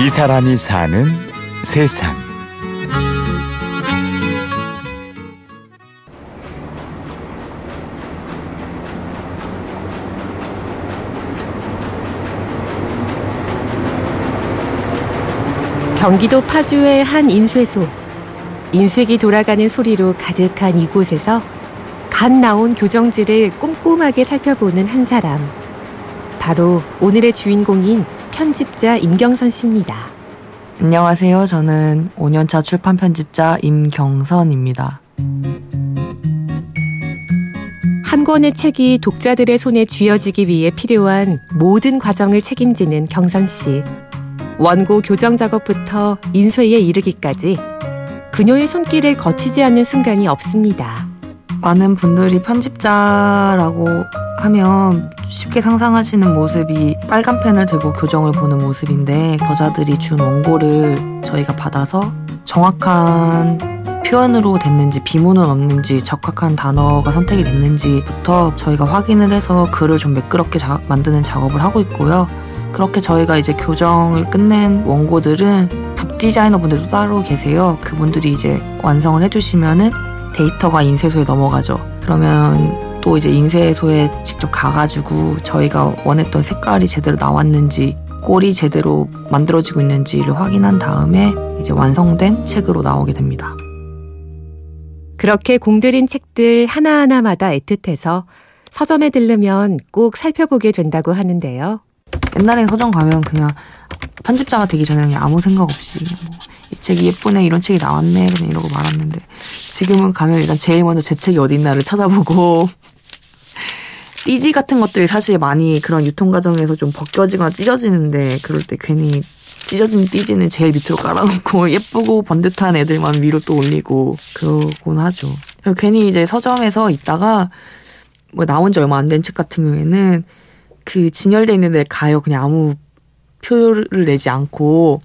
이 사람이 사는 세상. 경기도 파주의 한 인쇄소. 인쇄기 돌아가는 소리로 가득한 이곳에서 갓 나온 교정지를 꼼꼼하게 살펴보는 한 사람. 바로 오늘의 주인공인 편집자 임경선 씨입니다. 안녕하세요. 저는 5년차 출판 편집자 임경선입니다. 한 권의 책이 독자들의 손에 쥐어지기 위해 필요한 모든 과정을 책임지는 경선 씨. 원고 교정 작업부터 인쇄에 이르기까지 그녀의 손길을 거치지 않는 순간이 없습니다. 많은 분들이 편집자라고 하면 쉽게 상상하시는 모습이 빨간 펜을 들고 교정을 보는 모습인데 저자들이 준 원고를 저희가 받아서 정확한 표현으로 됐는지 비문은 없는지 적합한 단어가 선택이 됐는지부터 저희가 확인을 해서 글을 좀 매끄럽게 자, 만드는 작업을 하고 있고요. 그렇게 저희가 이제 교정을 끝낸 원고들은 북 디자이너 분들도 따로 계세요. 그분들이 이제 완성을 해주시면은 데이터가 인쇄소에 넘어가죠. 그러면 또 이제 인쇄소에 직접 가가지고 저희가 원했던 색깔이 제대로 나왔는지 꼴이 제대로 만들어지고 있는지를 확인한 다음에 이제 완성된 책으로 나오게 됩니다. 그렇게 공들인 책들 하나하나마다 애틋해서 서점에 들르면 꼭 살펴보게 된다고 하는데요. 옛날엔 서점 가면 그냥 편집자가 되기 전에 그냥 아무 생각 없이 뭐, 이 책이 예쁘네 이런 책이 나왔네 그냥 이러고 말았는데 지금은 가면 일단 제일 먼저 제 책이 어디 있나를 찾아보고 띠지 같은 것들이 사실 많이 그런 유통 과정에서 좀 벗겨지거나 찢어지는데 그럴 때 괜히 찢어진 띠지는 제일 밑으로 깔아놓고 예쁘고 번듯한 애들만 위로 또 올리고 그러곤 하죠. 괜히 이제 서점에서 있다가 뭐 나온 지 얼마 안 된 책 같은 경우에는 그 진열돼 있는 데 가요. 그냥 아무 표를 내지 않고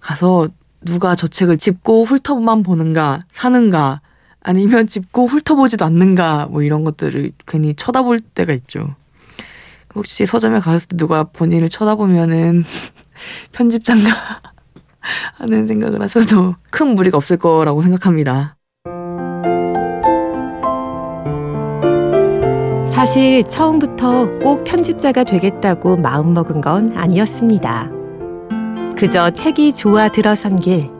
가서 누가 저 책을 집고 훑어만 보는가 사는가 아니면 짚고 훑어보지도 않는가 뭐 이런 것들을 괜히 쳐다볼 때가 있죠. 혹시 서점에 때 누가 본인을 쳐다보면은 편집장가 하는 생각을 하셔도 큰 무리가 없을 거라고 생각합니다. 사실 처음부터 꼭 편집자가 되겠다고 마음먹은 건 아니었습니다. 그저 책이 좋아 들어선 길.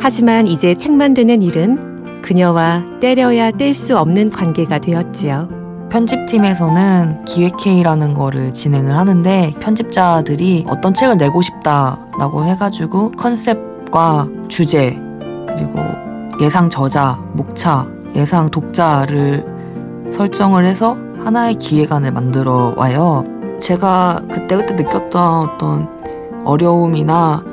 하지만 이제 책 만드는 일은 그녀와 때려야 뗄 수 없는 관계가 되었지요. 편집팀에서는 기획회의라는 거를 진행을 하는데 편집자들이 어떤 책을 내고 싶다라고 해가지고 컨셉과 주제 그리고 예상 저자, 목차, 예상 독자를 설정을 해서 하나의 기획안을 만들어 와요. 제가 그때그때 느꼈던 어떤 어려움이나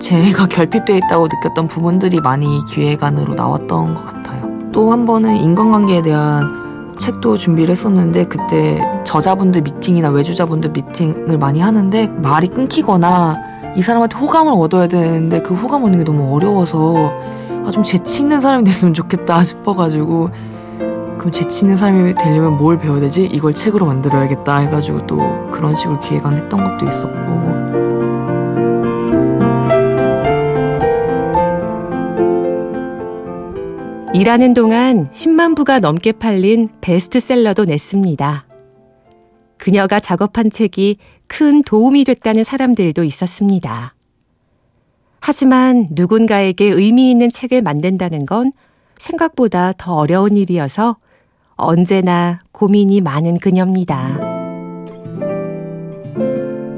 제가 결핍되어 있다고 느꼈던 부분들이 많이 기획안으로 나왔던 것 같아요. 또 한 번은 인간관계에 대한 책도 준비를 했었는데 그때 저자분들 미팅이나 외주자분들 미팅을 많이 하는데 말이 끊기거나 이 사람한테 호감을 얻어야 되는데 그 호감 얻는 게 너무 어려워서 아, 좀 재치 있는 사람이 됐으면 좋겠다 싶어가지고 그럼 재치 있는 사람이 되려면 뭘 배워야 되지? 이걸 책으로 만들어야겠다 해가지고 또 그런 식으로 기획안 했던 것도 있었고 일하는 동안 10만 부가 넘게 팔린 베스트셀러도 냈습니다. 그녀가 작업한 책이 큰 도움이 됐다는 사람들도 있었습니다. 하지만 누군가에게 의미 있는 책을 만든다는 건 생각보다 더 어려운 일이어서 언제나 고민이 많은 그녀입니다.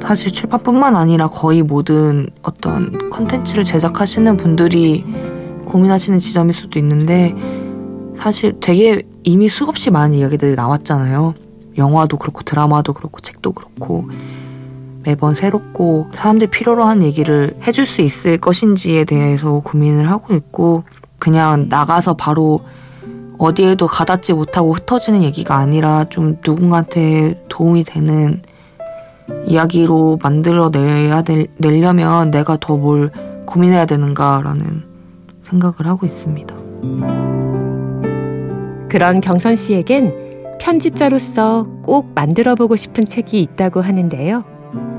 사실 출판뿐만 아니라 거의 모든 어떤 컨텐츠를 제작하시는 분들이 고민하시는 지점일 수도 있는데 사실 되게 이미 수없이 많은 이야기들이 나왔잖아요. 영화도 그렇고 드라마도 그렇고 책도 그렇고 매번 새롭고 사람들이 필요로 하는 얘기를 해줄 수 있을 것인지에 대해서 고민을 하고 있고 그냥 나가서 바로 어디에도 가닿지 못하고 흩어지는 얘기가 아니라 좀 누군가한테 도움이 되는 이야기로 만들어내야 될, 내려면 내가 더 뭘 고민해야 되는가라는 생각을 하고 있습니다. 그런 경선 씨에겐 편집자로서 꼭 만들어 보고 싶은 책이 있다고 하는데요.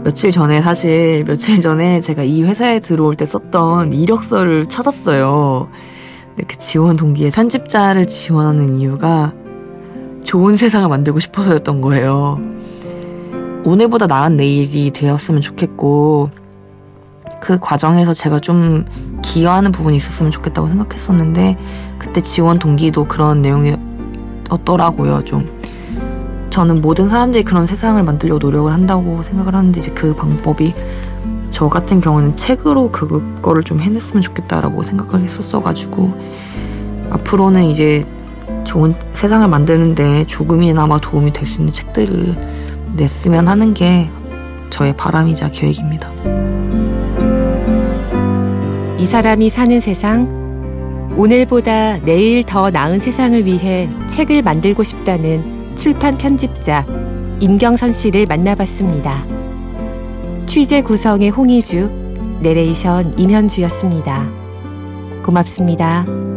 며칠 전에 사실 며칠 전에 제가 이 회사에 들어올 때 썼던 이력서를 찾았어요. 근데 그 지원 동기에 편집자를 지원하는 이유가 좋은 세상을 만들고 싶어서였던 거예요. 오늘보다 나은 내일이 되었으면 좋겠고 그 과정에서 제가 좀 기여하는 부분이 있었으면 좋겠다고 생각했었는데 그때 지원 동기도 그런 내용이었더라고요. 좀 저는 모든 사람들이 그런 세상을 만들려고 노력을 한다고 생각을 하는데 이제 그 방법이 저 같은 경우는 책으로 그거를 좀 해냈으면 좋겠다라고 생각을 했었어가지고 앞으로는 이제 좋은 세상을 만드는데 조금이나마 도움이 될 수 있는 책들을 냈으면 하는 게 저의 바람이자 계획입니다. 이 사람이 사는 세상 오늘보다 내일 더 나은 세상을 위해 책을 만들고 싶다는 출판 편집자 임경선 씨를 만나봤습니다. 취재 구성의 홍희주, 내레이션 임현주였습니다. 고맙습니다.